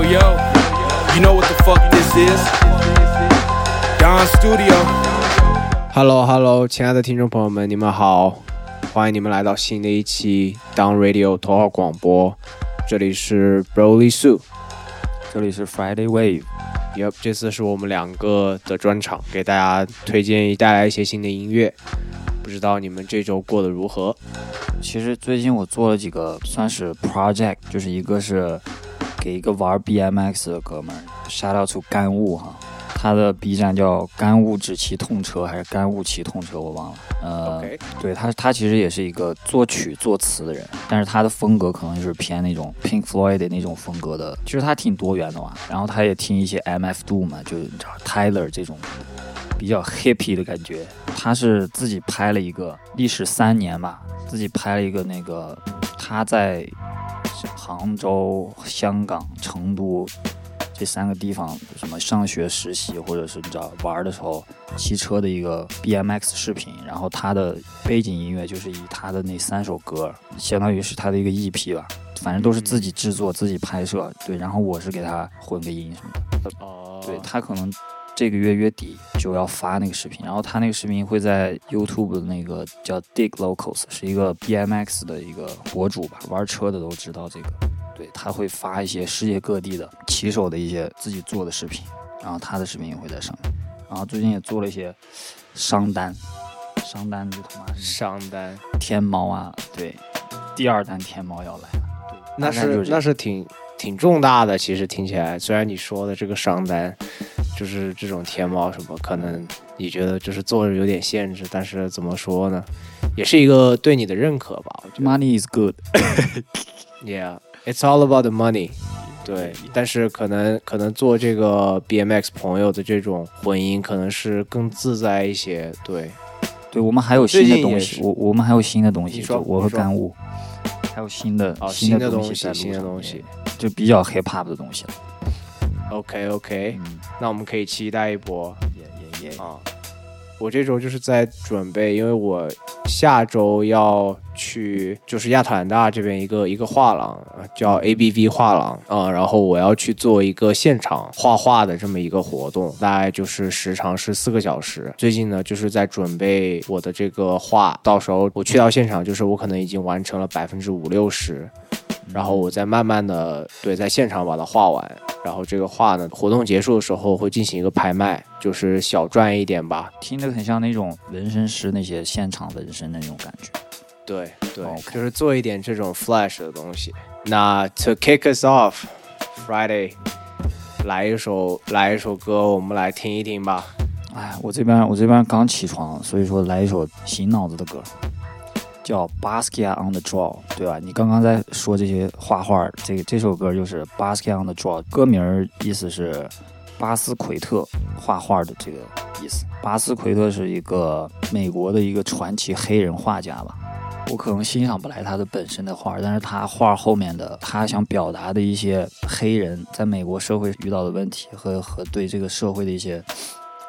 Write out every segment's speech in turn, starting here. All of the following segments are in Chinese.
Yo, yo, you know what the fuck this is? Don Studio. Hello Hello，亲爱的听众朋友们，你们好，欢迎你们来到新的一期 Down Radio 头号广播，这里是 Broly Sue，这里是 Friday Wave。Yep，这次是我们两个的专场，给大家推荐带来一些新的音乐。不知道你们这周过得如何？其实最近我做了几个算是 project，就是一个是给一个玩 BMX 的哥们儿，shout out to 干物哈，他的 B 站叫干物只骑痛车还是干物骑痛车我忘了。呃对他他其实也是一个作曲作词的人，但是他的风格可能就是偏那种 Pink Floyd 的那种风格的，其实他挺多元的嘛。然后他也听一些 MF Doom 嘛，就是你知道 Tyler 这种比较 hippie 的感觉。他是自己拍了一个历时三年吧，自己拍了一个那个他在杭州、香港、成都这三个地方什么上学、实习或者是你知道玩的时候骑车的一个 BMX 视频，然后他的背景音乐就是以他的那三首歌，相当于是他的一个 EP 吧，反正都是自己制作、自己拍摄，对，然后我是给他混个音什么的。对他可能这个月月底就要发那个视频，然后他那个视频会在 YouTube 的那个叫 Dig Locals，是一个 BMX 的一个博主吧，玩车的都知道这个。对，他会发一些世界各地的骑手的一些自己做的视频，然后他的视频也会在上面。然后最近也做了一些商单，商单就他妈是商单，天猫啊，对，第二单天猫要来了，对，那是那是挺挺重大的。其实听起来，虽然你说的这个商单，就是这种天猫什么，可能你觉得就是做着有点限制，但是怎么说呢，也是一个对你的认可吧。我觉得 Money is good，，Yeah, it's all about the money。对，但是可能可能做这个 BMX 朋友的这种混音，可能是更自在一些。对，对，我们还有新的东西，我我们还有新的东西，就我和干物，还有新的、哦，新新的东西，新的东西。就比较 hip hop 的东西了。OK OK，嗯，那我们可以期待一波。也也也，啊，我这周就是在准备，因为我下周要去就是亚特兰大这边一个一个画廊，呃叫 ABV 画廊啊、然后我要去做一个现场画画的这么一个活动，大概就是时长是四个小时。最近呢，就是在准备我的这个画，到时候我去到现场，就是我可能已经完成了百分之五六十。然后我再慢慢的对在现场把它画完，然后这个画呢，活动结束的时候会进行一个拍卖，就是小赚一点吧。听着很像那种纹身师那些现场纹身的那种感觉。对对就是做一点这种 flash 的东西。那 to kick us off，Friday，来一首来一首歌，我们来听一听吧。哎，我这边我这边刚起床，所以说来一首醒脑子的歌，叫《Basquiat on the Draw》，对吧？你刚刚在说这些画画，这这首歌就是《Basquiat on the Draw》，歌名意思是巴斯奎特画画的这个意思。巴斯奎特是一个美国的一个传奇黑人画家吧。我可能欣赏不来他的本身的画，但是他画后面的他想表达的一些黑人在美国社会遇到的问题和和对这个社会的一些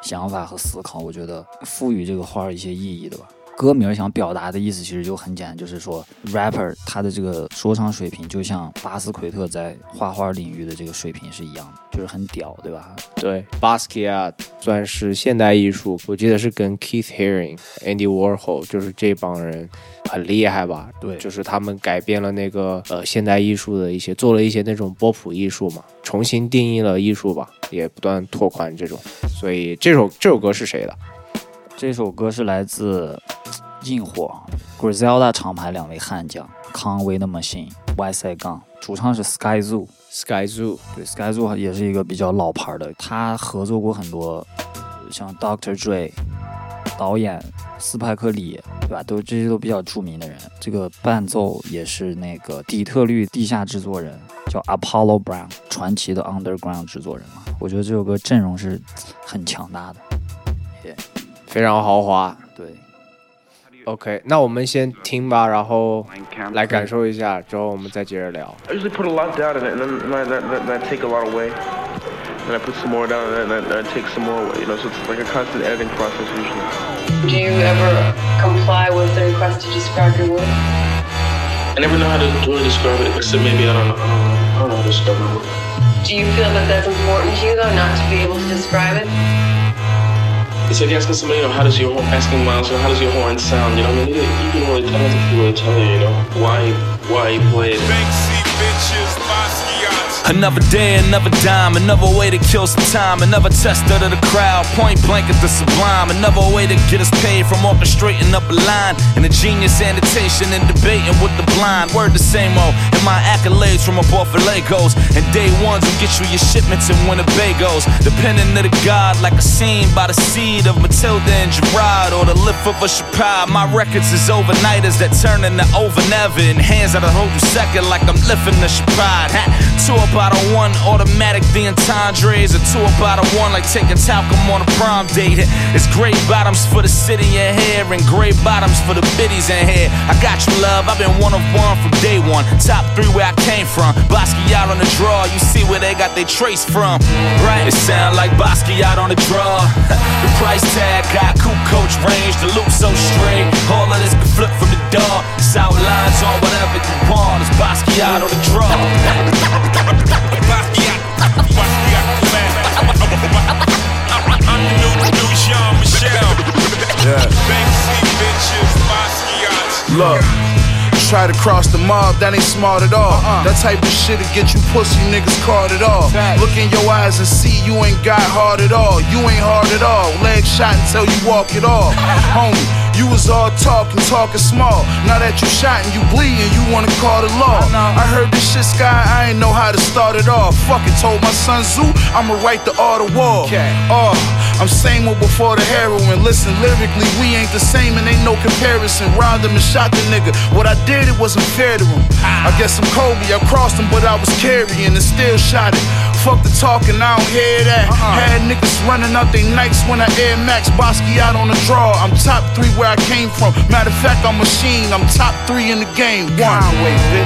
想法和思考，我觉得赋予这个画一些意义的吧。歌名想表达的意思其实就很简单，就是说 rapper 他的这个说唱水平就像巴斯奎特在画画领域的这个水平是一样的，就是很屌，对吧？对，Basquiat 算是现代艺术，我记得是跟 Keith Haring、Andy Warhol，就是这帮人很厉害吧？对就是他们改变了那个呃现代艺术的一些，做了一些那种波普艺术嘛，重新定义了艺术吧，也不断拓宽这种。所以这首这首歌是谁的？这首歌是来自硬火 Griselda 厂牌两位悍将康威的 Machine、Y C 杠，主唱是 Sky Zoo。Sky Zoo。对，Sky Zoo 也是一个比较老牌的，他合作过很多呃像 Dr. Dre、导演斯派克里，对吧？都这些都比较著名的人。这个伴奏也是那个底特律地下制作人叫 Apollo Brown，传奇的 Underground 制作人嘛。我觉得这首歌阵容是很强大的。非常豪华。OK，那我们先听吧，然后来感受一下，之后我们再接着聊。I usually put a lot down in it, and then I, take a lot away, and I put some more down, and then I take some more away. You know, so it's like a constant editing process usually. Do you ever comply with the request to describe your work? I never know how to really describe it, except maybe I don't know. I don't know how to describe my work. Do you feel that that's important to you, though, not to be able to describe it? It's like asking somebody, you know, how does your asking Miles, you know, how does your horn sound? You know, I mean, you, you can really, I don't think you really tell you, you know, why, why he plays. Banksy bitches. Another day, another dime, another way to kill some time, another test out of the crowd, point blank at the sublime, another way to get us paid from orchestrating up a line, and a genius annotation and debating with the blind. Word the same old, and my accolades from above for Legos, and day ones will get you your shipments in Winnebagos, depending to the god like a scene by the seed of Matilda and Gerard, or the lip of a Chappelle. My records is overnighters that turn into over never, and hands that'll hold you second like I'm lifting the Chappelle. Two about a one, automatic the entendres, A two about a one, like taking talcum on a prom date. It's gray bottoms for the city in here, and gray bottoms for the biddies in here. I got you, love, I've been one of one from day one. Top three where I came from. Basquiat on the draw, you see where they got their trace from. Right? It sound like Basquiat on the draw. the price tag got coupe coach range, the loop so straight. All of this can flip from the door. South lines on whatever you want. It's Basquiat on the draw. Basquiat, Basquiat. I'm the new, new Jean Michel. Banksy bitches, Basquiat's. Look. Try to cross the mob, that ain't smart at all. Uh-uh. That type of shit'll get you pussy niggas caught at all. Look in your eyes and see you ain't got hard at all. You ain't hard at all. Leg shot until you walk it off. Homie, you was all talking, talking small. Now that you shot and you bleeding, you wanna call the law. I heard this shit, Sky, I ain't know how to start it off. Fuck it, told my son Zoo, I'ma write the art of war. Oh, I'm same with before the heroin. Listen, lyrically, we ain't the same and ain't no comparison. Robbed him and shot the nigga. What I did, it wasn't fair to him. Ah. I guess I'm Kobe, I crossed him, but I was carrying and still shot it. Fuck the talking, I don't hear that. Had niggas running out they nights when I Air Max Bosky out on the draw. I'm top three where I came from. Matter of fact, I'm machine. I'm top three in the game. One.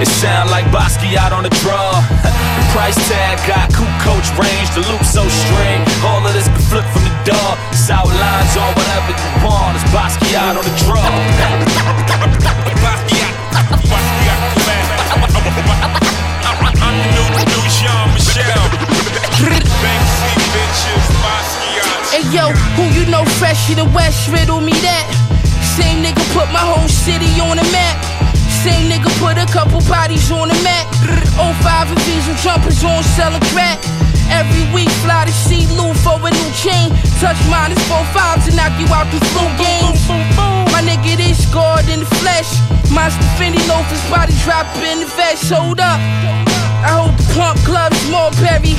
It sound like Bosky out on the draw. the price tag got coupe coach range, the loop so straight. All of this can flip from the door. South lines on whatever you want. It's Basquiat on the draw. Basquiat, Basquiat, man. I'm the new, Hey yo, who you know fresh in the west, riddle me that. Same nigga put my whole city on the map. Same nigga put a couple bodies on the map. 05 and Visual jumpers on selling crack. Every week fly to see Lou for a new chain. Touch minus four fives and knock you out the flu games. My nigga, this scarred in the flesh. Monster Fendi loafers, body drop in the vest. Hold up. I hold the pump gloves, Marberry.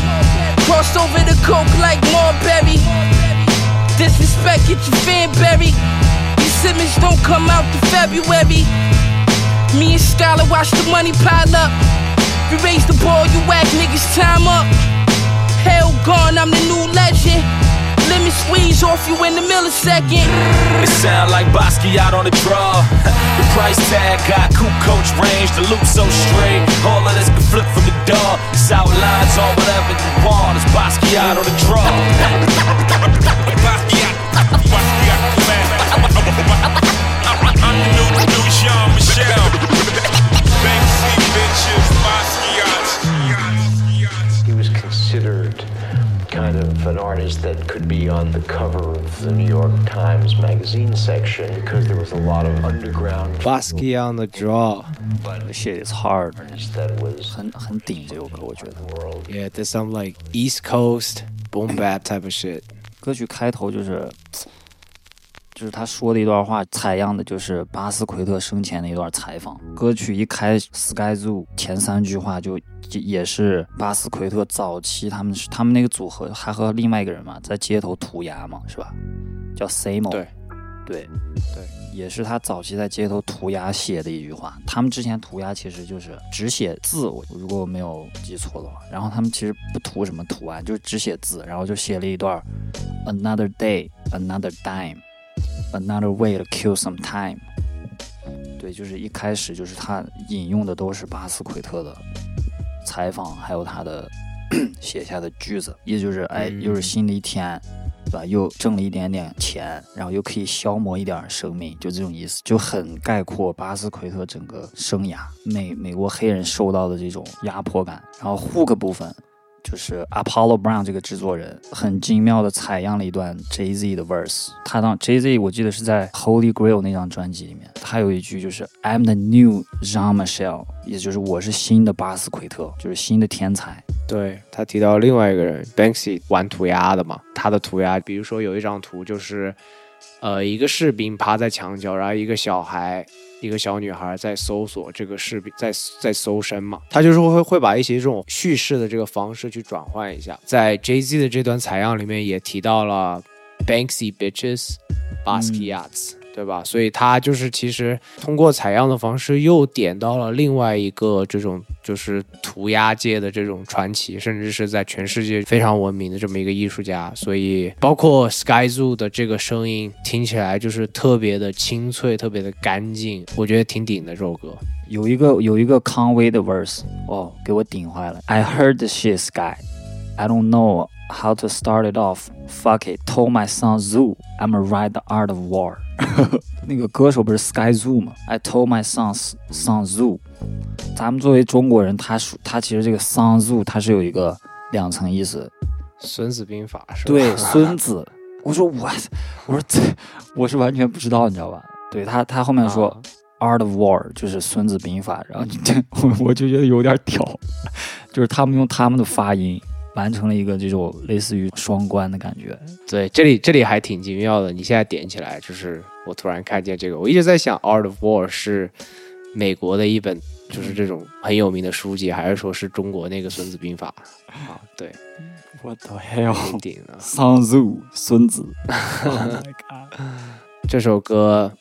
Crossed over the coke like Marberry. Disrespect, get your fan buried. These Simmons don't come out to February. Me and Scholar watch the money pile up. We raise the ball, you whack niggas, time up. Hell gone, I'm the new legend. Lemon squeeze off you in the millisecond. It sound like Basquiat on the draw. the price tag got coupe coach range, the loop so straight. All of this can flip from the door. South lines on whatever you want. It's Basquiat on the draw. Basquiat, Basquiat, man. I'm the new, new Jean Michel. Banksy bitches, Basquiat's. of an artist that could be on the cover of the New York Times magazine section because there was a lot of underground Basquiat on the draw. The shit is hard， artists that was 很很顶这首歌，我觉得。 world. Yeah, there's some like East Coast boom bap type of shit. 歌曲开头就是， 就是他说的一段话，采样的就是巴斯奎特生前的一段采访。歌曲一开，Sky Zoo 前三句话就就也是巴斯奎特早期他们是他们那个组合还和另外一个人嘛，在街头涂鸦嘛，是吧？叫 Samo。对对对，也是他早期在街头涂鸦写的一句话。他们之前涂鸦其实就是只写字，我如果我没有记错的话，然后他们其实不涂什么图案，就只写字，然后就写了一段 Another day, another dime, another way to kill some time。对，就是一开始就是他引用的都是巴斯奎特的采访，还有他的 写下的句子，意思就是哎，又是新的一天，对吧？又挣了一点点钱，然后又可以消磨一点生命，就这种意思，就很概括巴斯奎特整个生涯，美美国黑人受到的这种压迫感。然后 hook 部分。就是 Apollo Brown 这个制作人很精妙的采样了一段 Jay Z 的 verse。他当 Jay Z 我记得是在 Holy Grail 那张专辑里面，他有一句就是 I'm the new Jean Michel，也就是我是新的巴斯奎特，就是新的天才。对他提到另外一个人 Banksy 玩涂鸦的嘛，他的涂鸦，比如说有一张图就是，呃，一个士兵趴在墙角，然后一个小孩。一个小女孩在搜索这个士兵，在在搜身嘛，他就是会会把一些这种叙事的这个方式去转换一下。在 JZ 的这段采样里面也提到了 Banksy bitches, Basquiat's，、对吧？所以他就是其实通过采样的方式又点到了另外一个这种就是涂鸦界的这种传奇，甚至是在全世界非常闻名的这么一个艺术家。所以包括 Sky Zoo 的这个声音听起来就是特别的清脆，特别的干净，我觉得挺顶的这首歌。有一个有一个康威的 verse，哦，给我顶坏了。I heard the shit sky, I don't know how to start it off. Fuck it, told my son Zoo, I'ma write the art of war. 那个歌手不是 Sky Zoo 吗？I told my son son Zoo。咱们作为中国人，他属他其实这个 son Zoo 它是有一个两层意思。孙子兵法是吧？对，孙子。我说我，我说这我是完全不知道，你知道吧？对他，他后面说。啊 Art of War 就是《孙子兵法》，然后这我我就觉得有点屌，就是他们用他们的发音完成了一个这种类似于双关的感觉。对，这里这里还挺精妙的。你现在点起来，就是我突然看见这个，我一直在想，《Art of War》是美国的一本，就是这种很有名的书籍，还是说是中国那个《孙子兵法》啊？对，我的 hell，孙子，这首歌。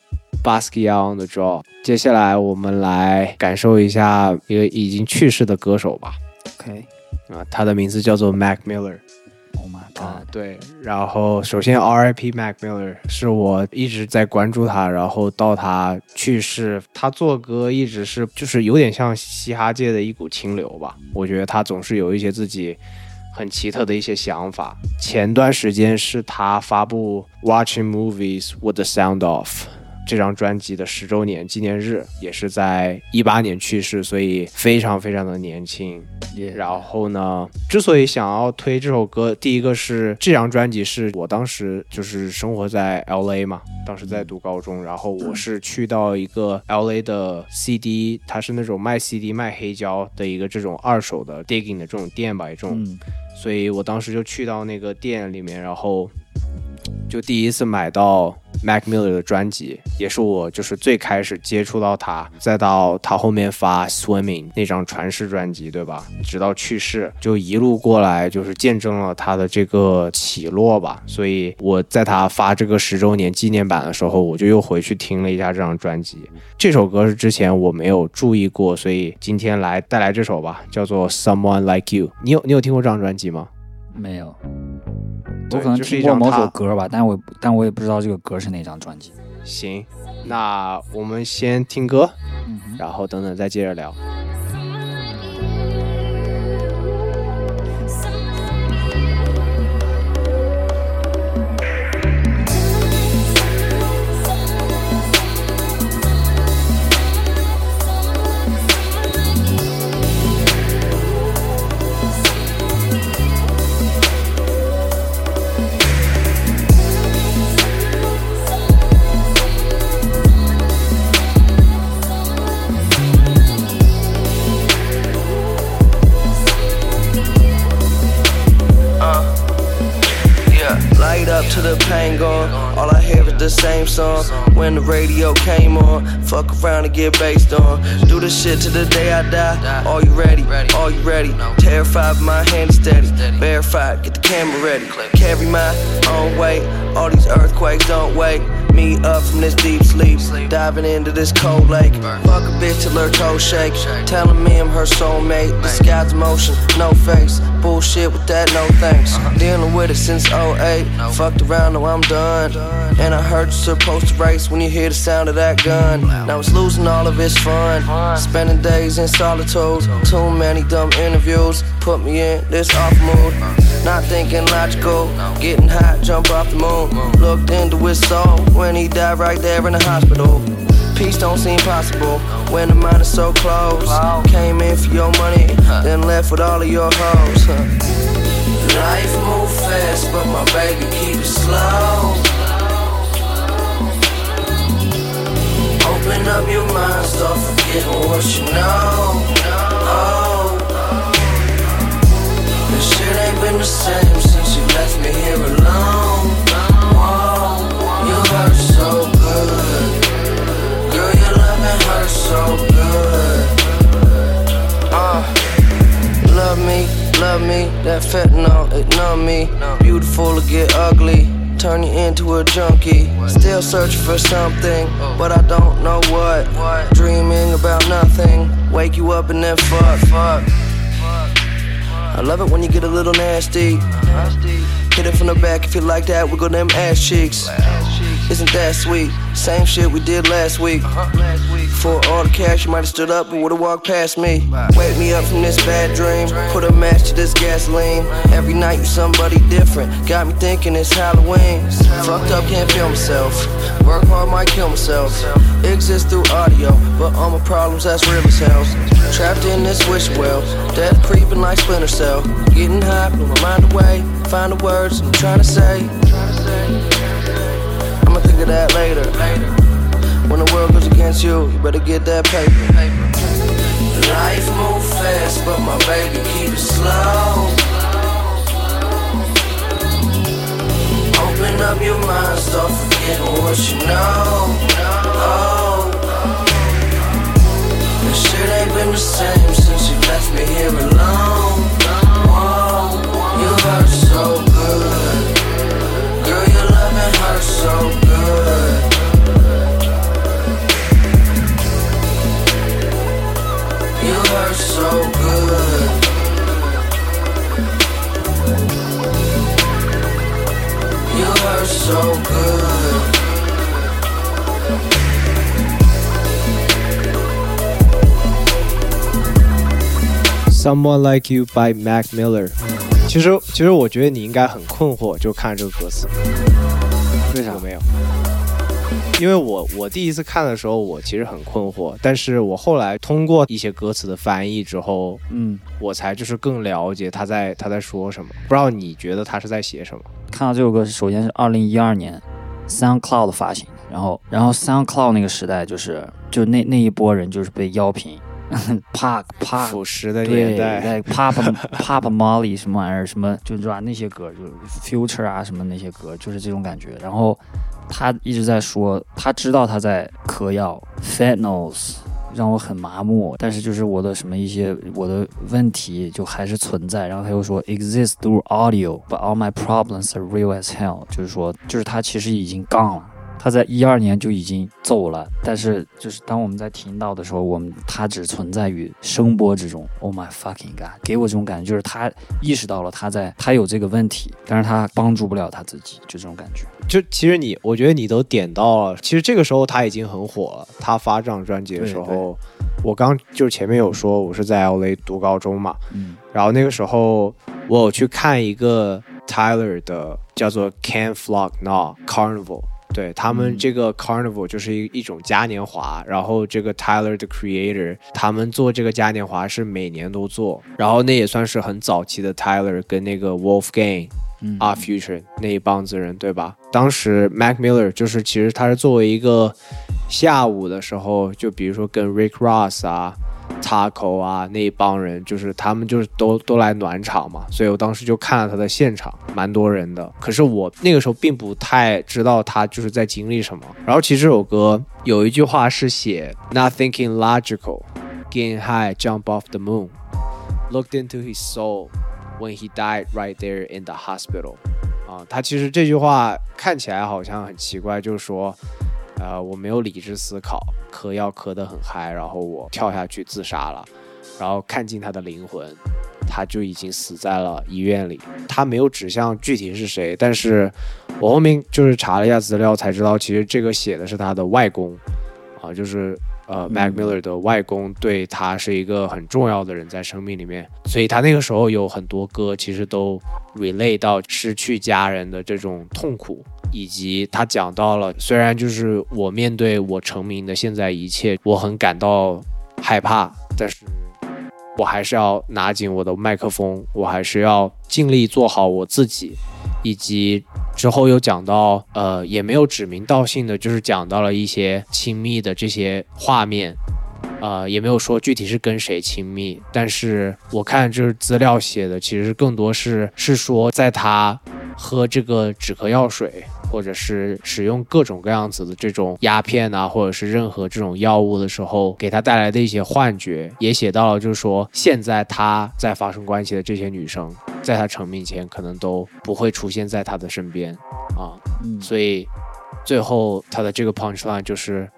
Basquiat on the Draw。接下来我们来感受一下一个已经去世的歌手吧。OK，啊，他的名字叫做 Mac Miller。Oh my 啊 god，，对，然后首先 R.I.P. Mac Miller 是我一直在关注他，然后到他去世，他做歌一直是就是有点像嘻哈界的一股清流吧。我觉得他总是有一些自己很奇特的一些想法。前段时间是他发布《Watching Movies with the Sound Off》。这张专辑的十周年纪念日也是在一八年去世，所以非常非常的年轻。然后呢，之所以想要推这首歌，第一个是这张专辑是我当时就是生活在 L A 嘛，当时在读高中，然后我是去到一个 L A 的 CD，它是那种卖 CD 卖黑胶的一个这种二手的 digging 的这种店吧，这种，嗯。所以我当时就去到那个店里面，然后就第一次买到 Mac Miller 的专辑，也是我就是最开始接触到他，再到他后面发 Swimming 那张传世专辑，对吧？直到去世，就一路过来，就是见证了他的这个起落吧。所以我在他发这个十周年纪念版的时候，我就又回去听了一下这张专辑。这首歌是之前我没有注意过，所以今天来带来这首吧，叫做 Someone Like You。你有你有听过这张专辑吗？没有，我可能听过某首歌吧，但我但我也不知道这个歌是哪张专辑。行，那我们先听歌，嗯然后等等再接着聊。Up to the pain gone. All I hear is the same song. When the radio came on, fuck around and get based on. Do this shit to the day I die. Are you ready? Are you ready? Terrified, my hand is steady. Verified, get the camera ready. Carry my own weight. All these earthquakes don't wake me up from this deep sleep. Diving into this cold lake. Fuck a bitch till her toes shake. Telling me I'm her soulmate. The sky's motion, no face. Bullshit with that, no thanks. Uh-huh. Dealing with it since 08. Fucked around, now I'm done. And I heard you're supposed to race when you hear the sound of that gun. Now it's losing all of its fun. Spending days in solitude. Too many dumb interviews. Put me in this off mood. Uh. Not thinking logical. Getting hot, jump off the moon. Looked into his soul when he died right there in the hospital. Peace don't seem possible when the mind is so close. Came in for your money, then left with all of your hoes. Life move fast, but my baby keep it slow. Open up your mind, start forgetting what you know. Oh, this shit ain't been the same since you left me here alone. Love me, love me. That fentanyl, it numb me. Beautiful to get ugly. Turn you into a junkie. Still searching for something, but I don't know what. Dreaming about nothing. Wake you up and then fuck, fuck. I love it when you get a little nasty. Hit it from the back if you like that. Wiggle them ass cheeks. Isn't that sweet? Same shit we did last week. For all the cash, you might have stood up and would've walked past me. Wake me up from this bad dream. Put a match to this gasoline. Every night you somebody different. Got me thinking it's Halloween. Fucked up, can't feel myself. Work hard, might kill myself. Exist through audio, but all my problems that's real as hell. Trapped in this wish well. Death creeping like Splinter Cell. Getting high, blew my mind away. Find the words I'm trying to say. I'ma think of that later. When the world goes against you, you better get that paper. Life move fast, but my baby keep it slow. Open up your mind, start forgetting what you know. Oh, this shit ain't been the same since you left me here alone. Oh, Whoa, you hurt so good. Girl, your loving hurts so good. so good. You hurt so good. Someone Like You by Mac Miller。其实，其实我觉得你应该很困惑，就看这个歌词。为啥有没有？ 因为我我第一次看的时候，我其实很困惑，但是我后来通过一些歌词的翻译之后，嗯，我才就是更了解他在他在说什么。不知道你觉得他是在写什么？看到这首歌，首先是二零一二年 SoundCloud 发行，然后然后 SoundCloud 那个时代就是就那那一波人就是被药品 Pop Pop 腐蚀的对年代，在 Pop Pop Molly 什么玩意儿什么就是吧那些歌就是 Future 啊什么那些歌就是这种感觉，然后他一直在说他知道他在嗑药 Fentanyls。让我很麻木，但是就是我的什么一些我的问题就还是存在。然后他又说 exist through audio，but all my problems are real as hell，就是说就是他其实已经杠了。他在一二年就已经走了，但是就是当我们在听到的时候，我们他只存在于声波之中。Oh my fucking god！给我这种感觉，就是他意识到了他在他有这个问题，但是他帮助不了他自己，就这种感觉。就其实你，我觉得你都点到了。其实这个时候他已经很火了。他发这张专辑的时候，我刚就是前面有说，我是在 LA 读高中嘛，嗯，然后那个时候我有去看一个 Tyler 的叫做 Can Flock Now Carnival。对他们这个 Carnival 就是一一种嘉年华，然后这个 Tyler 的 Creator 他们做这个嘉年华是每年都做，然后那也算是很早期的 Tyler 跟那个 Wolfgang 嗯啊 Future 那一帮子人，对吧？当时 Mac Miller 就是其实他是作为一个下午的时候，就比如说跟 Rick Ross 啊。插口啊，那一帮人就是他们就是都都来暖场嘛，所以我当时就看了他的现场，蛮多人的。可是我那个时候并不太知道他就是在经历什么。然后其实这首歌有一句话是写 Not thinking logical, getting high, jump off the moon, looked into his soul when he died right there in the hospital。啊，他其实这句话看起来好像很奇怪，就是说。呃，我没有理智思考，嗑药嗑得很嗨，然后我跳下去自杀了，然后看尽他的灵魂，他就已经死在了医院里。他没有指向具体是谁，但是我后面就是查了一下资料才知道，其实这个写的是他的外公啊，就是呃 Mac Miller 的外公，对他是一个很重要的人在生命里面，所以他那个时候有很多歌其实都 relate 到失去家人的这种痛苦。以及他讲到了，虽然就是我面对我成名的现在一切，我很感到害怕，但是我还是要拿紧我的麦克风，我还是要尽力做好我自己。以及之后又讲到，呃，也没有指名道姓的，就是讲到了一些亲密的这些画面，呃，也没有说具体是跟谁亲密，但是我看就是资料写的，其实更多是是说在他喝这个止咳药水。或者是使用各种各样子的这种鸦片啊，或者是任何这种药物的时候，给他带来的一些幻觉，也写到了，就是说现在他在发生关系的这些女生，在他成名前可能都不会出现在他的身边啊。所以最后他的这个 punch line 就是，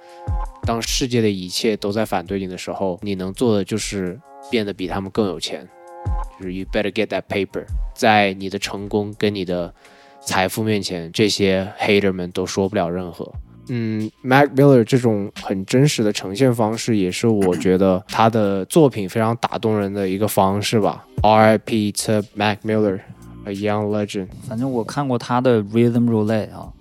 当世界的一切都在反对你的时候，你能做的就是变得比他们更有钱，就是 you better get that paper，在你的成功跟你的。财富面前，这些 hater 们都说不了任何。嗯，Mac Miller 这种很真实的呈现方式，也是我觉得他的作品非常打动人的一个方式吧。R.I.P. to Mac Miller，a young legend。反正我看过他的 Rhythm Roulette 啊，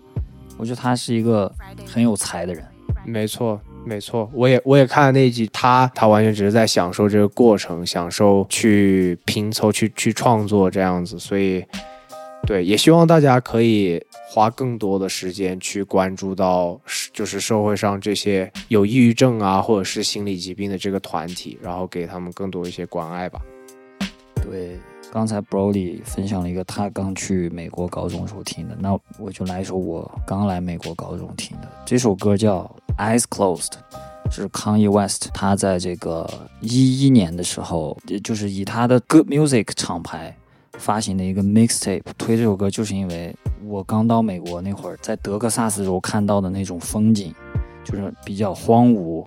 我觉得他是一个很有才的人。没错，没错，我也我也看了那一集，他他完全只是在享受这个过程，享受去拼凑、去去创作这样子，所以。对，也希望大家可以花更多的时间去关注到，就是社会上这些有抑郁症啊，或者是心理疾病的这个团体，然后给他们更多一些关爱吧。对，刚才 Brody 分享了一个他刚去美国高中时候听的，那我就来一首我刚来美国高中听的，这首歌叫《Eyes Closed》，是 Kanye West 他在这个一一年的时候，也就是以他的 Good Music 厂牌。发行的一个 mixtape，推这首歌就是因为我刚到美国那会儿，在德克萨斯州看到的那种风景，就是比较荒芜，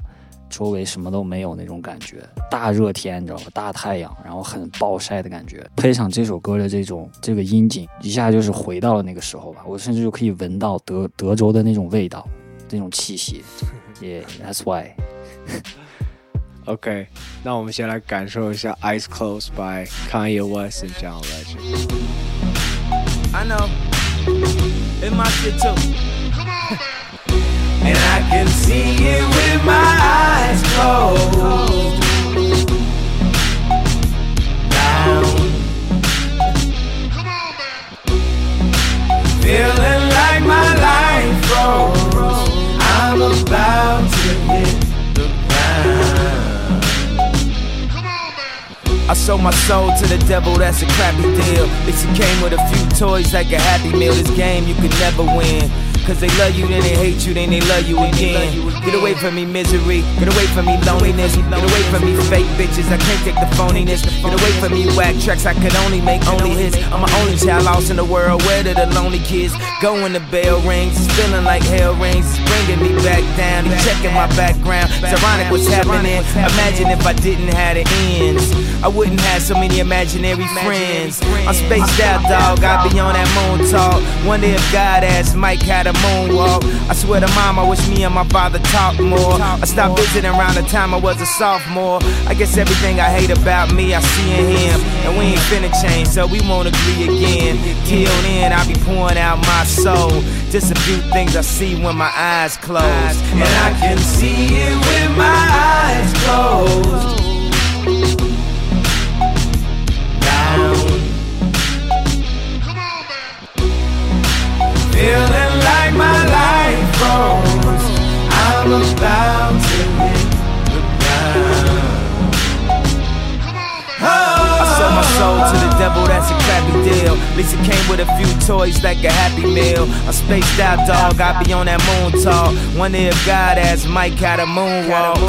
周围什么都没有那种感觉，大热天你知道吧，大太阳，然后很暴晒的感觉，配上这首歌的这种这个音景，一下就是回到了那个时候吧，我甚至就可以闻到德德州的那种味道，那种气息，Yeah，that's why。OK，那我们先来感受一下《Eyes Closed》by Kanye West and John Legend。I know, in my shit too. and I can see it with my eyes closed. Down. Feeling I'm about to hit. I sold my soul to the devil, that's a crappy deal. It came with a few toys like a happy meal. This game you could never win. Cause they love you, then they hate you, then they love you again. Get away from me, misery. Get away from me, loneliness. Get away from me, fake bitches. I can't take the phoniness. Get away from me, whack tracks. I could only make only hits. I'm my only child lost in the world. Where did the lonely kids go when the bell rings? It's feeling like hell rings. It's bringing me back down. He's checking my background. It's ironic what's happening. Imagine if I didn't have the ends. I wouldn't have so many imaginary friends. I'm spaced out, dog. I be on that moon talk. Wonder if God asked Mike how to moonwalk. I swear to mom, I wish me and my father talked more. I stopped visiting around the time I was a sophomore. I guess everything I hate about me, I see in him. And we ain't finna change, so we won't agree again. Till then, I'll be pouring out my soul. Just a few things I see when my eyes close. And I can see it with my eyes closed. Down. Feeling life froze. I'm about sold to the devil, that's a crappy deal. At least it came with a few toys like a happy meal. I'm spaced out, dog. I be on that moon talk. Wonder if God asked Mike how to moonwalk.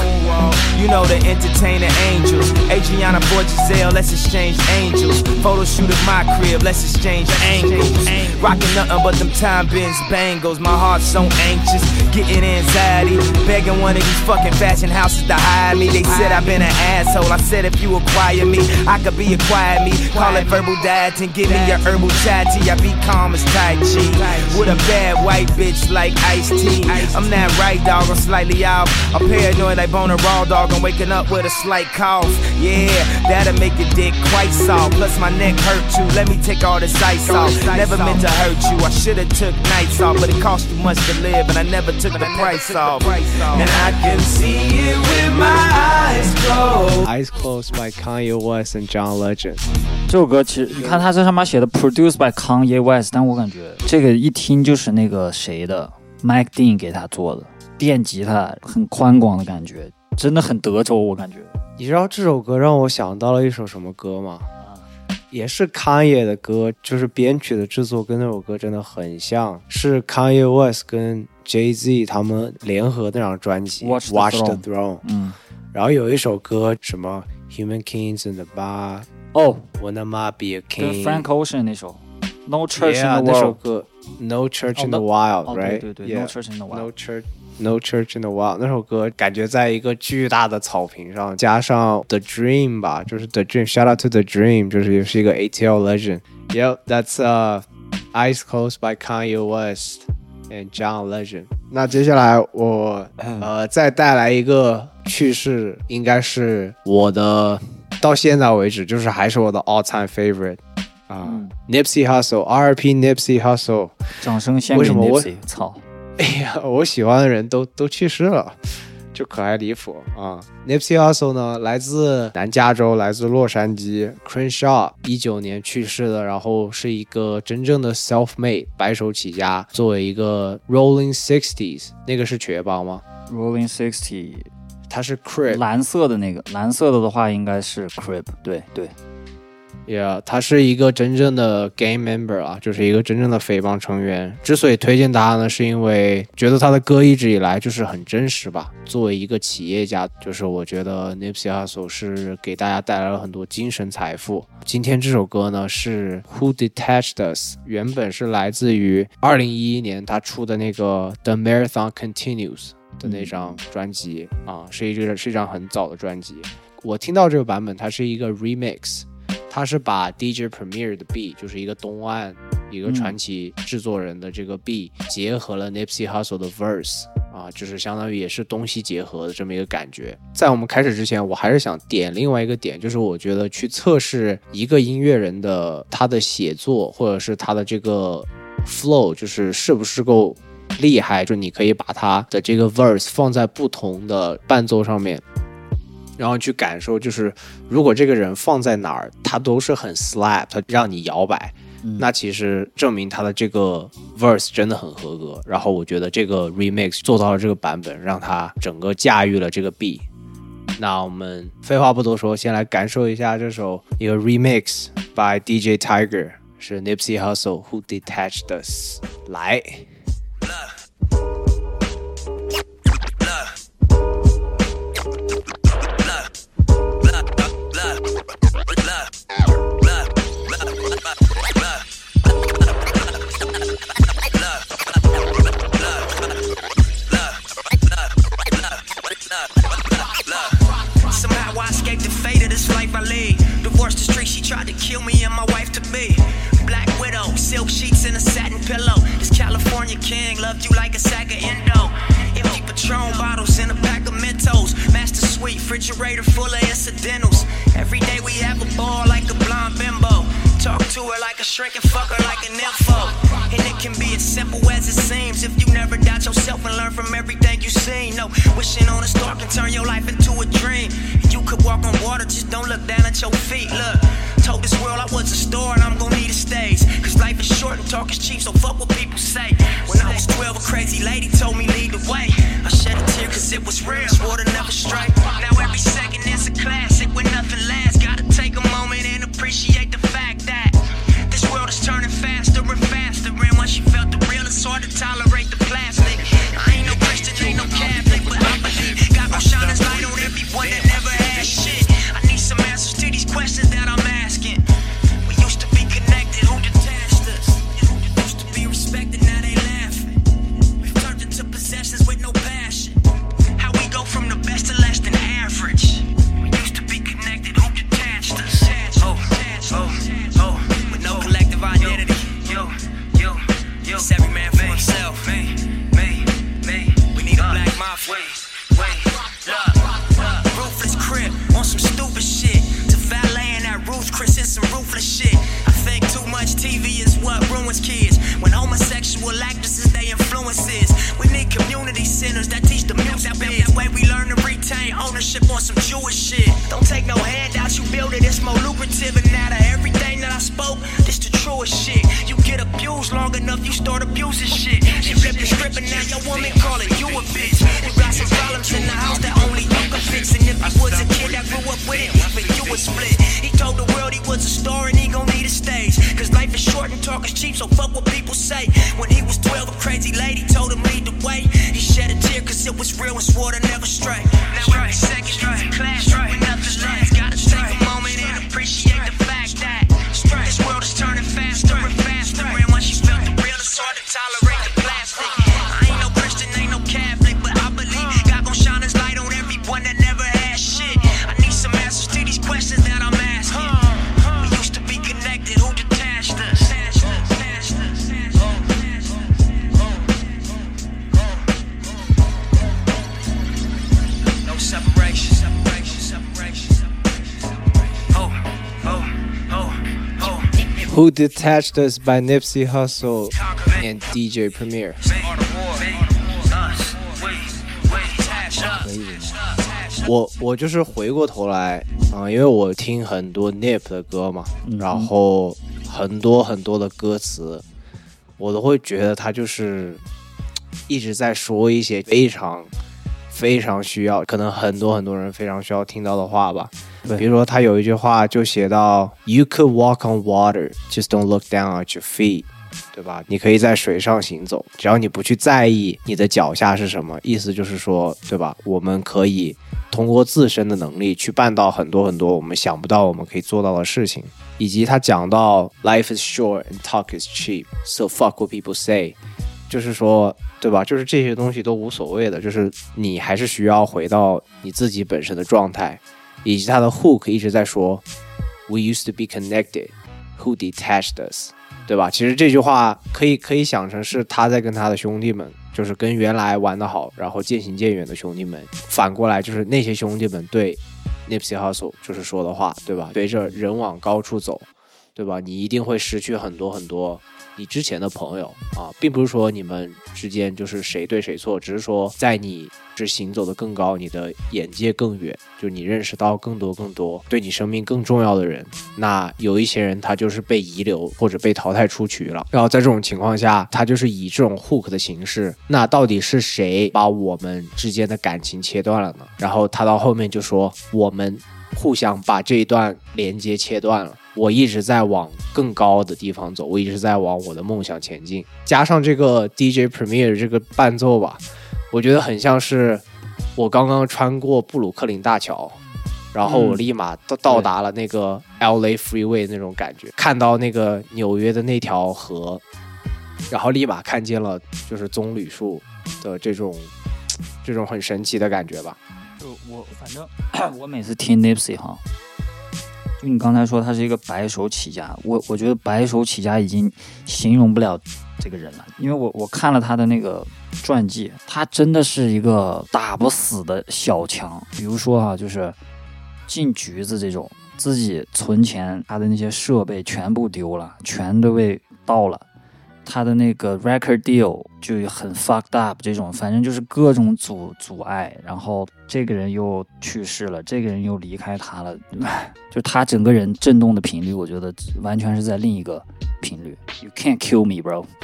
You know the entertainer angels. Adriana Borgiselle, let's exchange angels. Photo shoot at my crib, let's exchange angles. Rocking nothing but them time bins bangles. My heart's so anxious, getting anxiety. Begging one of these fucking fashion houses to hire me. They said I've been an asshole. I said if you acquire me, I could be a quiet at me. Call it verbal dieting, give me your herbal chai tea. I be calm as Tai Chi. With a bad white bitch like Ice T. I'm that right dog, I'm slightly off. I'm paranoid like Boner Raw dog. I'm waking up with a slight cough. Yeah, that'll make your dick quite soft. Plus my neck hurt too. Let me take all this ice off. Never meant to hurt you. I should've took nights off, but it cost too much to live, and I never took the price off. And I can see it with my eyes closed. Eyes Closed by Kanye West and John Legend。这首歌其实你看它这上面写的 Produced by Kanye West，但我感觉这个一听就是那个谁的 Mike Dean 给他做的，电吉他很宽广的感觉，真的很德州，我感觉。你知道这首歌让我想到了一首什么歌吗？也是 Kanye 的歌，就是编曲的制作跟那首歌真的很像，是 Kanye West 跟 Jay Z 他们联合那张专辑 Watch the Watch the Throne。嗯，然后有一首歌什么 Human Kings in the Bar，哦，Wanna Ma Be a King。Frank Ocean 那首 No Church in the 那首 World。歌 No Church in 哦 the 那 Wild，哦 right？对对对 No Church in the Wild No Church。No Church in the Wild 那首歌，感觉在一个巨大的草坪上，加上 The Dream 吧，就是 The Dream，Shout out to The Dream，就是也是一个 ATL legend。Yep，that's uh Eyes Closed by Kanye West and John Legend。那接下来我呃再带来一个趣事，应该是我的到现在为止就是还是我的 all time favorite 啊、Nipsey Hussle，R.I.P. Nipsey Hussle。掌声献给为什么我 Nipsey，操！ 哎呀，我喜欢的人都都去世了，就可爱离谱啊！Nipsey Hussle 呢，来自南加州，来自洛杉矶，Crenshaw，一九年去世的，然后是一个真正的 self-made 白手起家，作为一个 Rolling Sixties，那个是瘸帮吗？Rolling Sixty，它是 crib，蓝色的那个，蓝色的的话应该是 Crib，对对。Yeah，他是一个真正的 gang member 啊，就是一个真正的匪帮成员。之所以推荐他呢，是因为觉得他的歌一直以来就是很真实吧。作为一个企业家，就是我觉得 Nipsey Hussle 是给大家带来了很多精神财富。今天这首歌呢是 Who Detached Us，原本是来自于2011年他出的那个 The Marathon Continues 的那张专辑啊，是一个是一张很早的专辑。我听到这个版本，它是一个 remix。他是把 DJ Premier 的 B，就是一个东岸一个传奇制作人的这个 B，、结合了 Nipsey Hussle 的 verse 啊，就是相当于也是东西结合的这么一个感觉。在我们开始之前，我还是想点另外一个点，就是我觉得去测试一个音乐人的他的写作或者是他的这个 flow，就是是不是够厉害，就你可以把他的这个 verse 放在不同的伴奏上面。然后去感受，就是如果这个人放在哪儿，他都是很 slap，他让你摇摆，那其实证明他的这个 verse 真的很合格。然后我觉得这个 remix 做到了这个版本，让他整个驾驭了这个 B。那我们废话不多说，先来感受一下这首一个 remix by DJ Tiger，是 Nipsey Hussle Who Detached Us，来。California king loved you like a sack of endo. Empty Patron bottles in a pack of Mentos. Master suite, refrigerator full of incidentals. Every day we have a ball like a blonde bimbo. Talk to her like a shrink and fuck her like an info. And it can be as simple as it seems if you never doubt yourself and learn from everything you see. No, wishing on a star can turn your life into a dream. You could walk on water, just don't look down at your feet. Look, told this world I was a star and I'm gonna need a stage. Cause life is short and talk is cheap, so fuck what people say. When I was 12, a crazy lady told me lead the way. I shed a tear cause it was real, swore to never stray. Now every second is a classic when nothing lasts. Gotta take a moment and appreciate the fact that Who Detached Us by Nipsey Hussle and DJ Premier。我我就是回过头来啊、因为我听很多 Nip 的歌嘛，然后很多很多的歌词，我都会觉得他就是一直在说一些非常非常需要，可能很多很多人非常需要听到的话吧。比如说他有一句话就写到，You could walk on water, just don't look down at your feet。对吧？你可以在水上行走，只要你不去在意你的脚下是什么，意思就是说，对吧？我们可以通过自身的能力去办到很多很多我们想不到我们可以做到的事情。以及他讲到 “Life is short and talk is cheap, so fuck what people say”，就是说，对吧？就是这些东西都无所谓的，就是你还是需要回到你自己本身的状态。以及他的 hook 一直在说 “We used to be connected, who detached us”。对吧？其实这句话可以可以想成是他在跟他的兄弟们，就是跟原来玩得好，然后渐行渐远的兄弟们，反过来就是那些兄弟们对 Nipsey Hussle 就是说的话，对吧？随着人往高处走，对吧？你一定会失去很多很多你之前的朋友啊，并不是说你们之间就是谁对谁错，只是说在你是行走的更高，你的眼界更远，就你认识到更多更多对你生命更重要的人。那有一些人他就是被遗留或者被淘汰出局了，然后在这种情况下，他就是以这种 hook 的形式，那到底是谁把我们之间的感情切断了呢？然后他到后面就说我们互相把这一段连接切断了。我一直在往更高的地方走，我一直在往我的梦想前进。加上这个 DJ Premier 这个伴奏吧，我觉得很像是我刚刚穿过布鲁克林大桥，然后我立马到到达了那个 LA Freeway 那种感觉，看到那个纽约的那条河，然后立马看见了就是棕榈树的这种这种很神奇的感觉吧。就我反正 我每次听 Nipsey 哈，就你刚才说他是一个白手起家，我我觉得白手起家已经形容不了这个人了，因为我我看了他的那个传记，他真的是一个打不死的小强。比如说哈、就是进局子这种，自己存钱，他的那些设备全部丢了，全都被盗了。他的那个 record deal 就很 fucked up，这种反正就是各种阻阻碍，然后这个人又去世了，这个人又离开他了，就他整个人震动的频率，我觉得完全是在另一个频率。You can't kill me, bro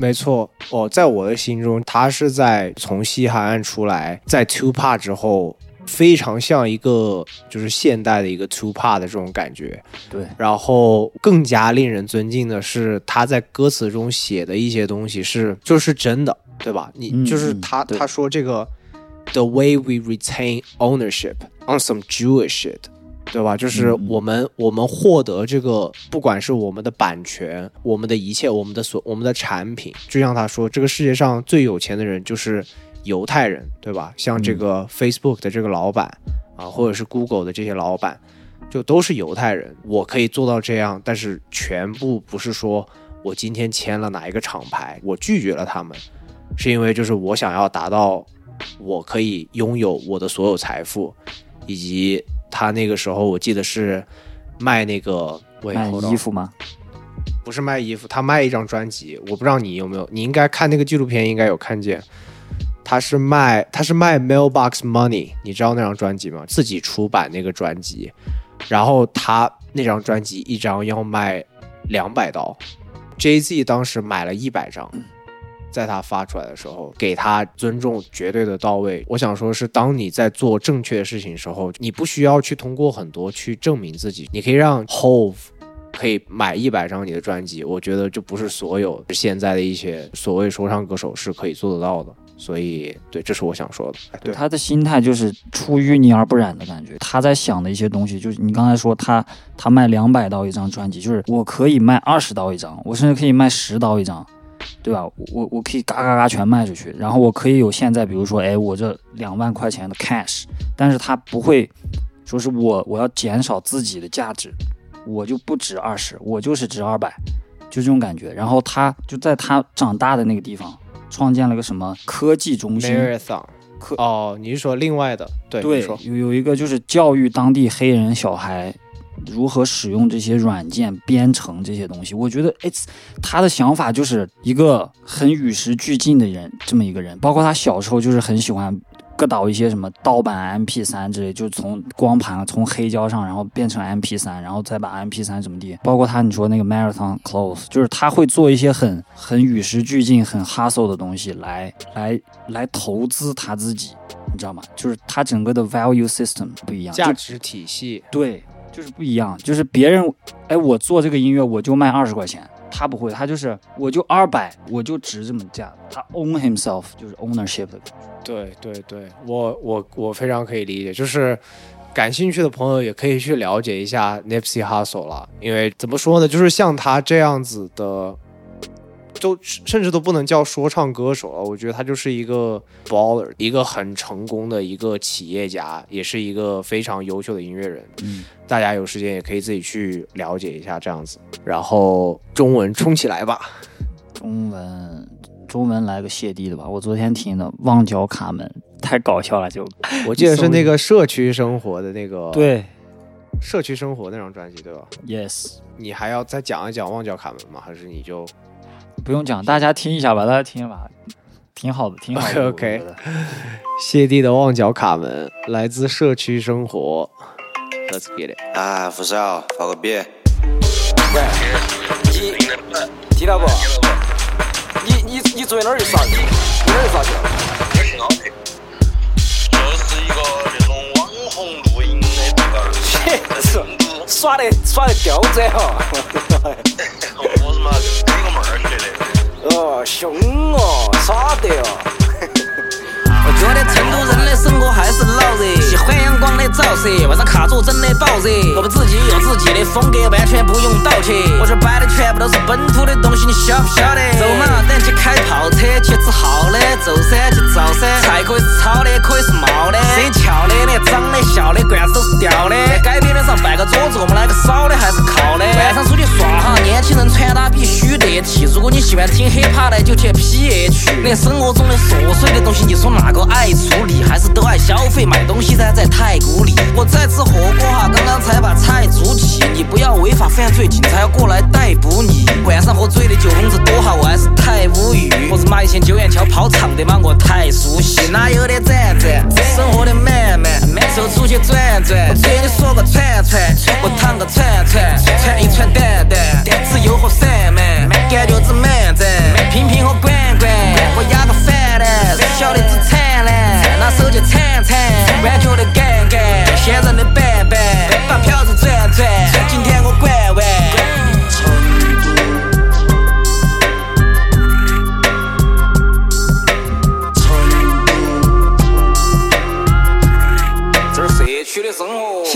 没错，哦，在我的心中，他是在从西海岸出来，在 Two Pac 之后，非常像一个就是现代的一个 Two part 的这种感觉。对，然后更加令人尊敬的是，他在歌词中写的一些东西是就是真的，对吧？你嗯就是他、他说这个 The way we retain ownership on some Jewish shit。对吧？就是嗯我们、我们获得这个，不管是我们的版权，我们的一切，我们的所我们的产品，就像他说，这个世界上最有钱的人就是犹太人，对吧？像这个 Facebook 的这个老板啊，或者是 Google 的这些老板，就都是犹太人。我可以做到这样，但是全部不是说我今天签了哪一个厂牌，我拒绝了他们，是因为就是我想要达到我可以拥有我的所有财富，以及他那个时候我记得是卖那个喂卖衣服吗？不是卖衣服，他卖一张专辑，我不知道你有没有，你应该看那个纪录片，应该有看见。他是卖他是卖 Mailbox Money，你知道那张专辑吗？自己出版那个专辑，然后他那张专辑一张要卖两百刀，Jay Z 当时买了一百张，在他发出来的时候，给他尊重绝对的到位。我想说是，当你在做正确的事情的时候，你不需要去通过很多去证明自己，你可以让 Hove 可以买一百张你的专辑，我觉得就不是所有现在的一些所谓说唱歌手是可以做得到的。所以，对，这是我想说的。对，他的心态就是出淤泥而不染的感觉。他在想的一些东西，就是你刚才说他他卖两百刀一张专辑，就是我可以卖二十刀一张，我甚至可以卖十刀一张，对吧？我我可以嘎嘎嘎全卖出去，然后我可以有现在比如说，哎，我这两万块钱的 cash，但是他不会说是我我要减少自己的价值，我就不值二十，我就是值二百，就这种感觉。然后他就在他长大的那个地方。创建了个什么科技中心科哦，你是说另外的？对，对，有有一个就是教育当地黑人小孩如何使用这些软件编程这些东西。我觉得，it's 他的想法就是一个很与时俱进的人，这么一个人。包括他小时候就是很喜欢各导一些什么盗版 MP 3之类，就从光盘从黑胶上，然后变成 MP 3然后再把 MP 3怎么地。包括他你说那个 Marathon Close，就是他会做一些很很与时俱进、很 hustle 的东西来来来投资他自己。你知道吗？就是他整个的 value system 不一样，价值体系，对，就是不一样。就是别人，哎，我做这个音乐我就卖二十块钱，他不会，他就是我就二百，我就值这么价。他 own himself 就是 ownership。对对对，我我我非常可以理解，就是感兴趣的朋友也可以去了解一下 Nipsey Hussle 了，因为怎么说呢，就是像他这样子的，都甚至都不能叫说唱歌手了，我觉得他就是一个 baller，一个很成功的一个企业家，也是一个非常优秀的音乐人。嗯，大家有时间也可以自己去了解一下这样子，然后中文冲起来吧。中文中文来个谢帝的吧，我昨天听的《旺角卡门》太搞笑了，就我记得是那个社区生活的那个对社区生活那张专辑对吧？，yes，你还要再讲一讲旺角卡门吗？还是你就不用讲，大家听一下吧，大家听吧，挺好的，挺好的。觉得谢帝的旺角卡门来自社区生活？Let's get it。啊，富少，发个别。喂，你听到不？你你你昨天哪儿去耍去？你哪儿去耍去了？就是一个那种网红录音的这个是耍的耍的刁钻哈。我他妈跟个妹儿学的。哦，凶哦，耍得哦。我觉得成都人的生活还是老热，喜欢阳光的照射，晚上卡座真的爆热。我们自己有自己的风格，完全不用盗窃。我这摆的全部都是本土的东西，你晓不晓得？走嘛，咱去开跑车，去吃好的，走噻去造噻，菜可以是炒的，可以是冒的，谁翘的，连长的、笑的，罐子都是掉的。在街边边上摆个桌子，我们来个烧的还是烤的？晚上出去耍哈，年轻人穿搭必须得体。如果你喜欢听 hiphop 的，就去 PH。那生活中的琐碎的东西，你说哪个爱处理，还是都爱消费买东西噻？在太古里，我在吃火锅哈，刚刚才把菜煮起。你不要违法犯罪，警察要过来逮捕你。晚上喝醉的酒疯子多哈，我还是太无语。我是马以前九眼桥跑场的嘛，我太熟悉。哪有的站站，生活的慢慢，走出去转转。我对你说个串串，我烫个串串，串一串蛋蛋，自由和散漫，感觉之漫展。平平和罐罐，我压个饭蛋，小的只灿烂，拿手就铲铲，弯角的杆杆，仙人的板板，把票子转转，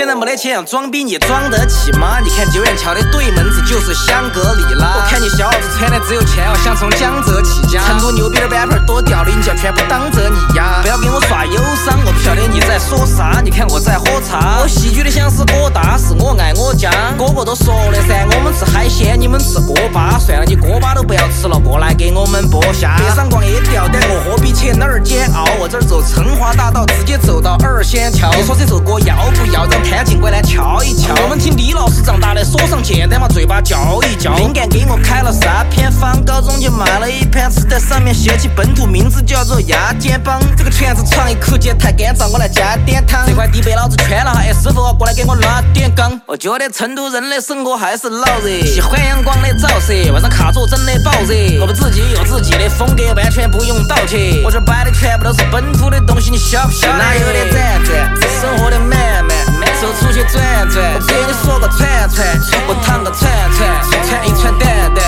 在没得钱装逼，你装得起吗？你看九眼桥的对门子就是香格里拉。我看你小伙子穿的只有钱，想从江浙起家。成都牛逼的 rapper 多屌的，你就全部当着你呀！不要跟我耍忧伤，我不晓得你在说啥。你看我在喝茶，我喜剧的像是郭达，是我爱我家。哥哥都说了噻，我们吃海鲜，你们吃锅巴。算了，你锅巴都不要吃了，过来给我们剥虾。别上逛夜钓，但我何必去那儿煎熬？我这儿走成华大道，直接走到二仙桥。你说这首歌要不要，让谭警官来敲一敲。我们听李老师长大的，说上简单嘛，嘴巴嚼一嚼。灵感给我开了三篇方，高中就买了一盘，吃在上面写起本土名字叫做鸭肩膀。这个圈子创意口诀太干燥，我来加点汤。这块地被老子圈了，哎，师傅过来给我拉点钢。我觉得成都人的生活还是老热，喜欢阳光的照射，晚上卡座真的爆热。我们自己有自己的风格，完全不用盗窃。我这儿摆的全部都是本土的东西，你晓不晓得？哪有点辗转，生活的慢慢，走出去转转。我给你说个串串，我烫个串串，串一串蛋蛋，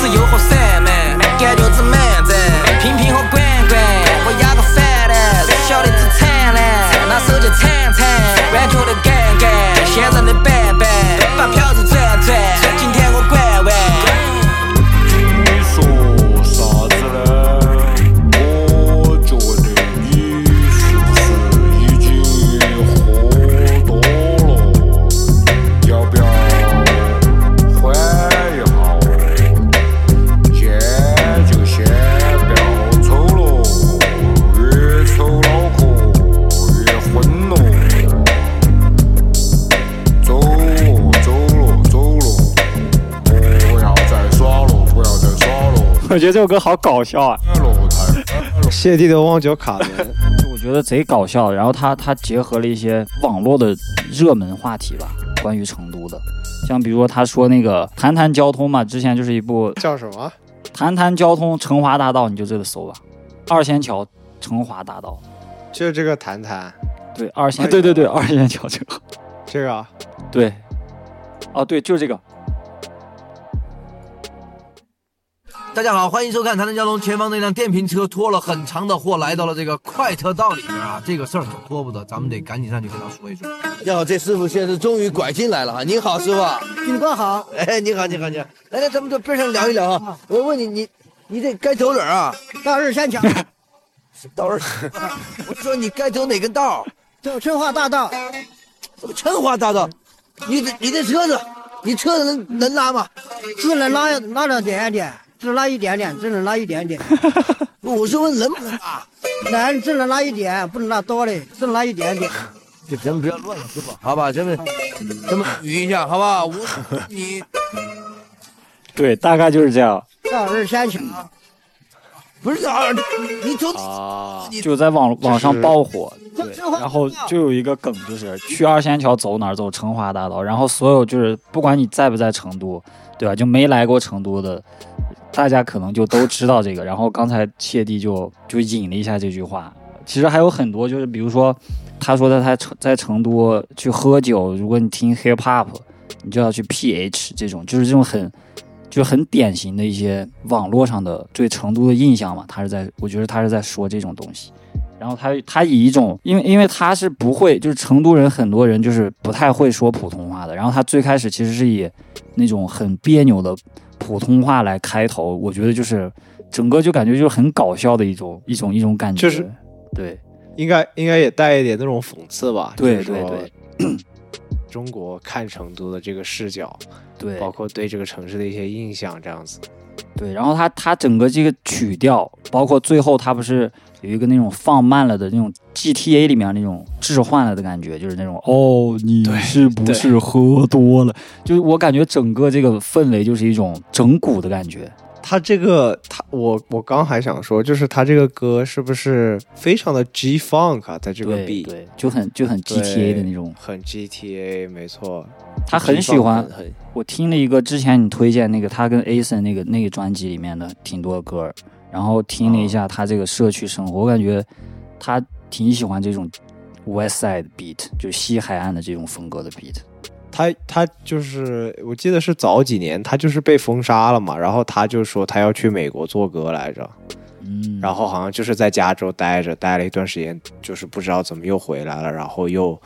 自由和觉得这首歌好搞笑啊！谢帝的旺角卡门，我觉得贼搞笑。然后他他结合了一些网络的热门话题吧，关于成都的，像比如说他说那个谈谈交通嘛，之前就是一部叫什么？谈谈交通成华大道，你就这个搜吧，二仙桥成华大道，就是这个谈谈，对二仙，对对对，二仙桥这个，这个啊对，哦对，就是这个。大家好，欢迎收看《谈谈交通》。前方那辆电瓶车拖了很长的货来到了这个快车道里面啊，这个事儿可拖不得，咱们得赶紧上去跟他说一说。你好，这师傅现在终于拐进来了哈。您好，师傅。警官好。哎，你好，你好，你好。来来，咱们这边上聊一聊啊。我问你，你你这该走哪儿啊？到二山桥。到二，我说你该走哪个道？走春华大道。怎么春华大道？你这你这车子，你车子能能拉吗？只能拉拉两点点，只拉一点点，只能拉一点点。我是问能不能拉？能，只能拉一点，不能拉多嘞，只能拉一点点。就咱们不要乱了，师傅，好吧？咱们咱们捋一下，好吧？我你对，大概就是这样。到二仙桥。不是二，你走啊，就在网网上爆火，对，然后就有一个梗，就是去二仙桥走哪儿？走成华大道。然后所有就是不管你在不在成都，对吧？就没来过成都的，大家可能就都知道这个。然后刚才谢帝就就引了一下这句话。其实还有很多，就是比如说他说的他成在成都去喝酒，如果你听 hip hop，你就要去 ph 这种，就是这种很。就很典型的一些网络上的对成都的印象嘛，他是在，我觉得他是在说这种东西，然后他他以一种，因为因为他是不会，就是成都人很多人就是不太会说普通话的，然后他最开始其实是以那种很别扭的普通话来开头，我觉得就是整个就感觉就是很搞笑的一种一种一种感觉，就是对，应该应该也带一点那种讽刺吧，对对对。中国看成都的这个视角，对，包括对这个城市的一些印象，这样子。对，然后他他整个这个曲调，包括最后他不是有一个那种放慢了的那种 GTA 里面那种置换了的感觉，就是那种哦，你是不是喝多了？就是我感觉整个这个氛围就是一种整蛊的感觉。他这个，他我我刚还想说，就是他这个歌是不是非常的 G Funk 啊？在这个 B，对，就很就很 GTA 的那种，很 GTA，没错。他很喜欢，我听了一个之前你推荐那个他跟 Ason 那个那个专辑里面的挺多歌，然后听了一下他这个社区生活，我感觉他挺喜欢这种 West Side beat，就是西海岸的这种风格的 beat。他他就是，我记得是早几年，他就是被封杀了嘛，然后他就说他要去美国做歌来着，嗯，然后好像就是在加州待着，待了一段时间，就是不知道怎么又回来了，然后又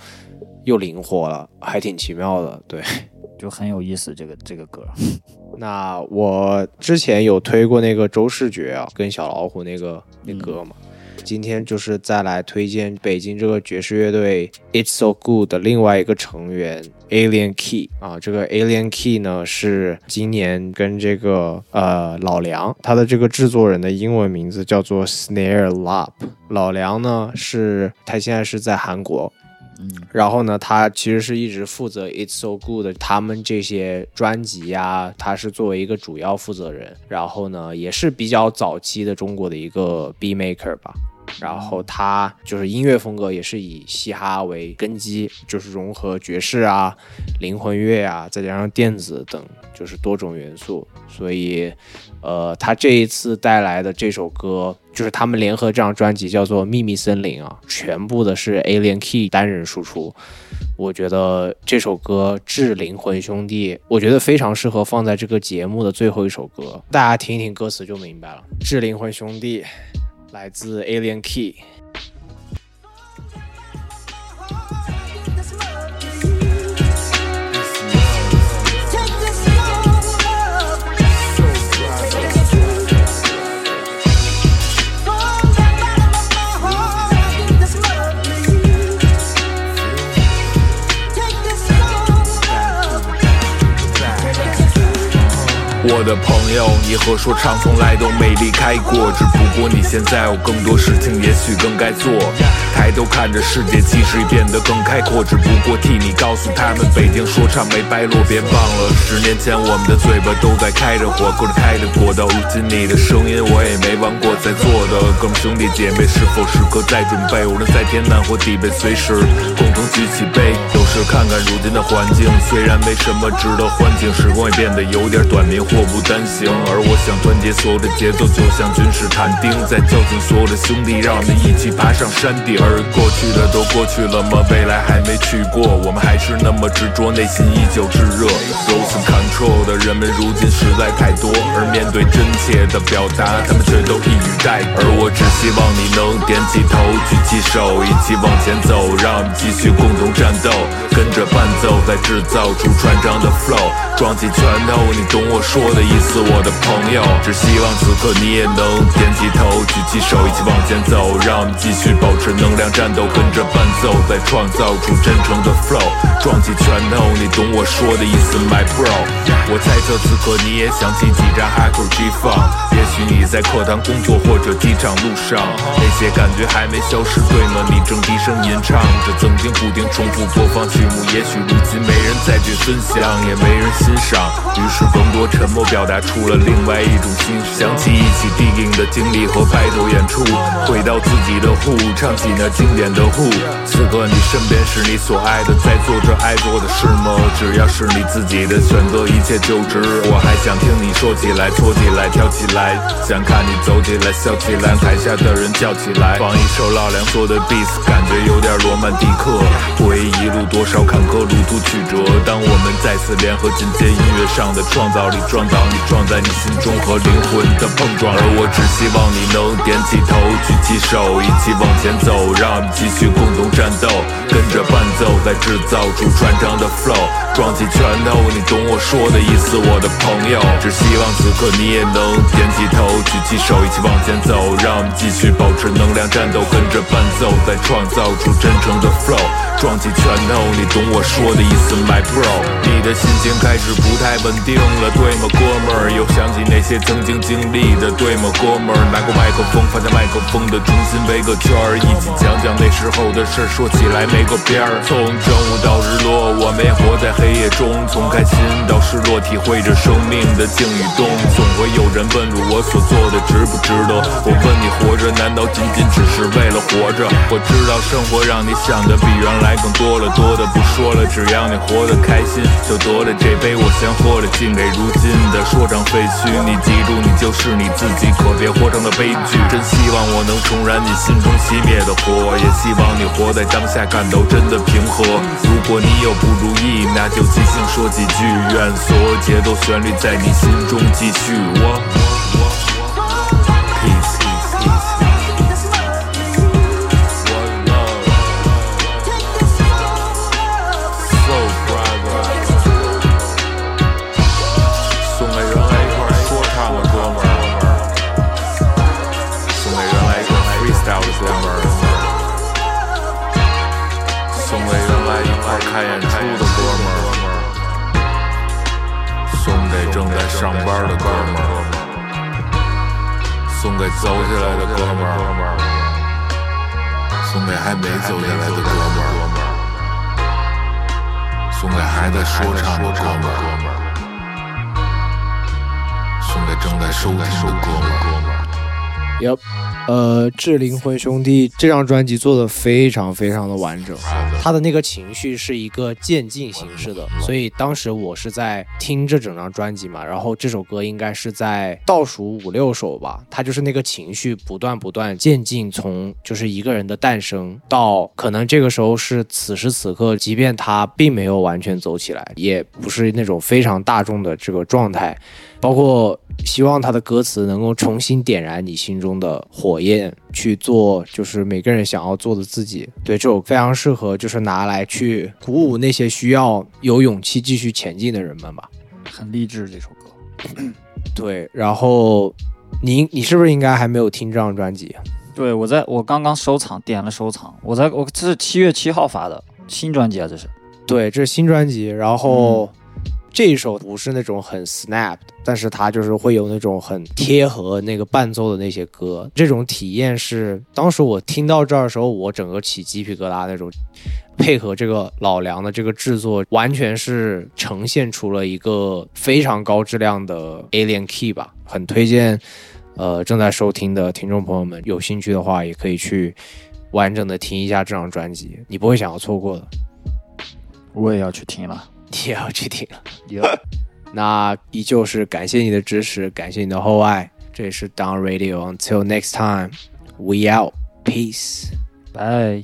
又灵活了，还挺奇妙的，对，就很有意思这个这个歌。那我之前有推过那个周世觉啊，跟小老虎那个那歌嘛，今天就是再来推荐北京这个爵士乐队 It's So Good 的另外一个成员 Alien Key 啊，这个 Alien Key 呢是今年跟这个呃老梁，他的这个制作人的英文名字叫做 Snare Lab。老梁呢是他现在是在韩国，然后呢，他其实是一直负责 It's So Good 他们这些专辑呀，他是作为一个主要负责人。然后呢，也是比较早期的中国的一个 B maker 吧。然后他就是音乐风格也是以嘻哈为根基，就是融合爵士啊、灵魂乐啊，再加上电子等，就是多种元素。所以，呃，他这一次带来的这首歌，就是他们联合这张专辑叫做《秘密森林》啊，全部的是 Alien Key 单人输出。我觉得这首歌《致灵魂兄弟》，我觉得非常适合放在这个节目的最后一首歌，大家听一听歌词就明白了。《致灵魂兄弟》来自 Alien Key。我的朋友，你和说唱从来都没离开过，只不过你现在有更多事情，也许更该做。抬头看着世界，其实变得更开阔，只不过替你告诉他们，北京说唱没白落。别忘了，十年前我们的嘴巴都在开着火，够着开的过，到如今你的声音我也没忘过，在座的哥们兄弟姐妹，是否时刻在准备？无论在天南或地北，随时共同举起杯。有时看看如今的环境，虽然没什么值得欢庆，时光也变得有点短命。祸不单行，而我想团结所有的节奏，就像君士坦丁，在叫醒所有的兄弟，让我们一起爬上山顶。而过去的都过去了吗？未来还没去过，我们还是那么执着，内心依旧炙热。Lose control 的人们如今实在太多，而面对真切的表达，他们却都一语带过。而我只希望你能点起头，举起手，一起往前走，让我们继续共同战斗，跟着伴奏，再制造出传唱的 flow，壮起拳头，你懂我说。的意思，我的朋友，只希望此刻你也能点起头，举起手，一起往前走，让我们继续保持能量战斗，跟着伴奏，再创造出真诚的 flow，壮起拳头，你懂我说的意思，my bro。我猜测此刻你也想起几张 hardcore G 放，许你在课堂工作或者机场路上，那些感觉还没消失，对吗？你正低声吟唱着曾经不停重复播放曲目，也许如今没人再去分享，也没人欣赏，于是更多沉默。表达出了另外一种心想起一起 DING 的经历和白头演出，回到自己的 Who，唱起那经典的 Who。此刻你身边是你所爱的，在做着爱做的事吗？只要是你自己的选择，一切就值。我还想听你说起来，错起来，跳起来，想看你走起来，笑起来，台下的人叫起来。放一首老梁做的 beats，感觉有点罗曼蒂克。回忆一路多少坎坷，路途曲折。当我们再次联合，进阶音乐上的创造力。撞到你，撞在你心中和灵魂的碰撞，而我只希望你能点起头，举起手，一起往前走，让我们继续共同战斗，跟着伴奏，再制造出传唱的 flow，壮起拳头，你懂我说的意思，我的朋友，只希望此刻你也能点起头，举起手，一起往前走，让我们继续保持能量战斗，跟着伴奏，再创造出真诚的 flow，壮起拳头，你懂我说的意思，my bro，你的心情开始不太稳定了，对吗？哥们儿，又想起那些曾经经历的，对吗？哥们儿，拿过麦克风，放下麦克风的，重新围个圈儿，一起讲讲那时候的事儿，说起来没个边儿。从正午到日落，我们也活在黑夜中，从开心到失落，体会着生命的静与动。总会有人问路，我我所做的值不值得？我问你，活着难道仅仅只是为了活着？我知道生活让你想的比原来更多了，多的不说了，只要你活得开心就得了。这杯我先喝了，敬给如今。的说唱废墟，你记住，你就是你自己，可别活成了悲剧。真希望我能重燃你心中熄灭的火，也希望你活在当下，感到真的平和。如果你有不如意，那就即兴说几句，愿所有节奏旋律在你心中继续。我。上班的哥们儿，送给走起来的哥们儿，送给还没走下来的哥们儿，送给还在说唱的哥们儿，送给正在收听的哥们儿。Yep，呃，致灵魂兄弟这张专辑做的非常非常的完整，他的。那个情绪是一个渐进形式的，所以当时我是在听这整张专辑嘛，然后这首歌应该是在倒数五六首吧，他就是那个情绪不断不断渐进，从就是一个人的诞生到可能这个时候是此时此刻，即便他并没有完全走起来，也不是那种非常大众的这个状态，包括希望他的歌词能够重新点燃你心中的火焰，去做就是每个人想要做的自己。对，这首非常适合就是拿来去鼓舞那些需要有勇气继续前进的人们吧。很励志这首歌。对，然后你你是不是应该还没有听这张专辑？对我在我刚刚收藏点了收藏，我在我这是七月七号发的新专辑啊，这是。对，这是新专辑，然后。这一首不是那种很 snap，但是它就是会有那种很贴合那个伴奏的那些歌，这种体验是当时我听到这儿的时候，我整个起鸡皮疙瘩那种，配合这个老梁的这个制作，完全是呈现出了一个非常高质量的 Alien Key 吧，很推荐，呃，正在收听的听众朋友们有兴趣的话，也可以去完整的听一下这张专辑，你不会想要错过的。我也要去听了。也要去听了，那依旧是感谢你的支持，感谢你的厚爱。这里是 Down Radio，Until next time，we out，peace，拜。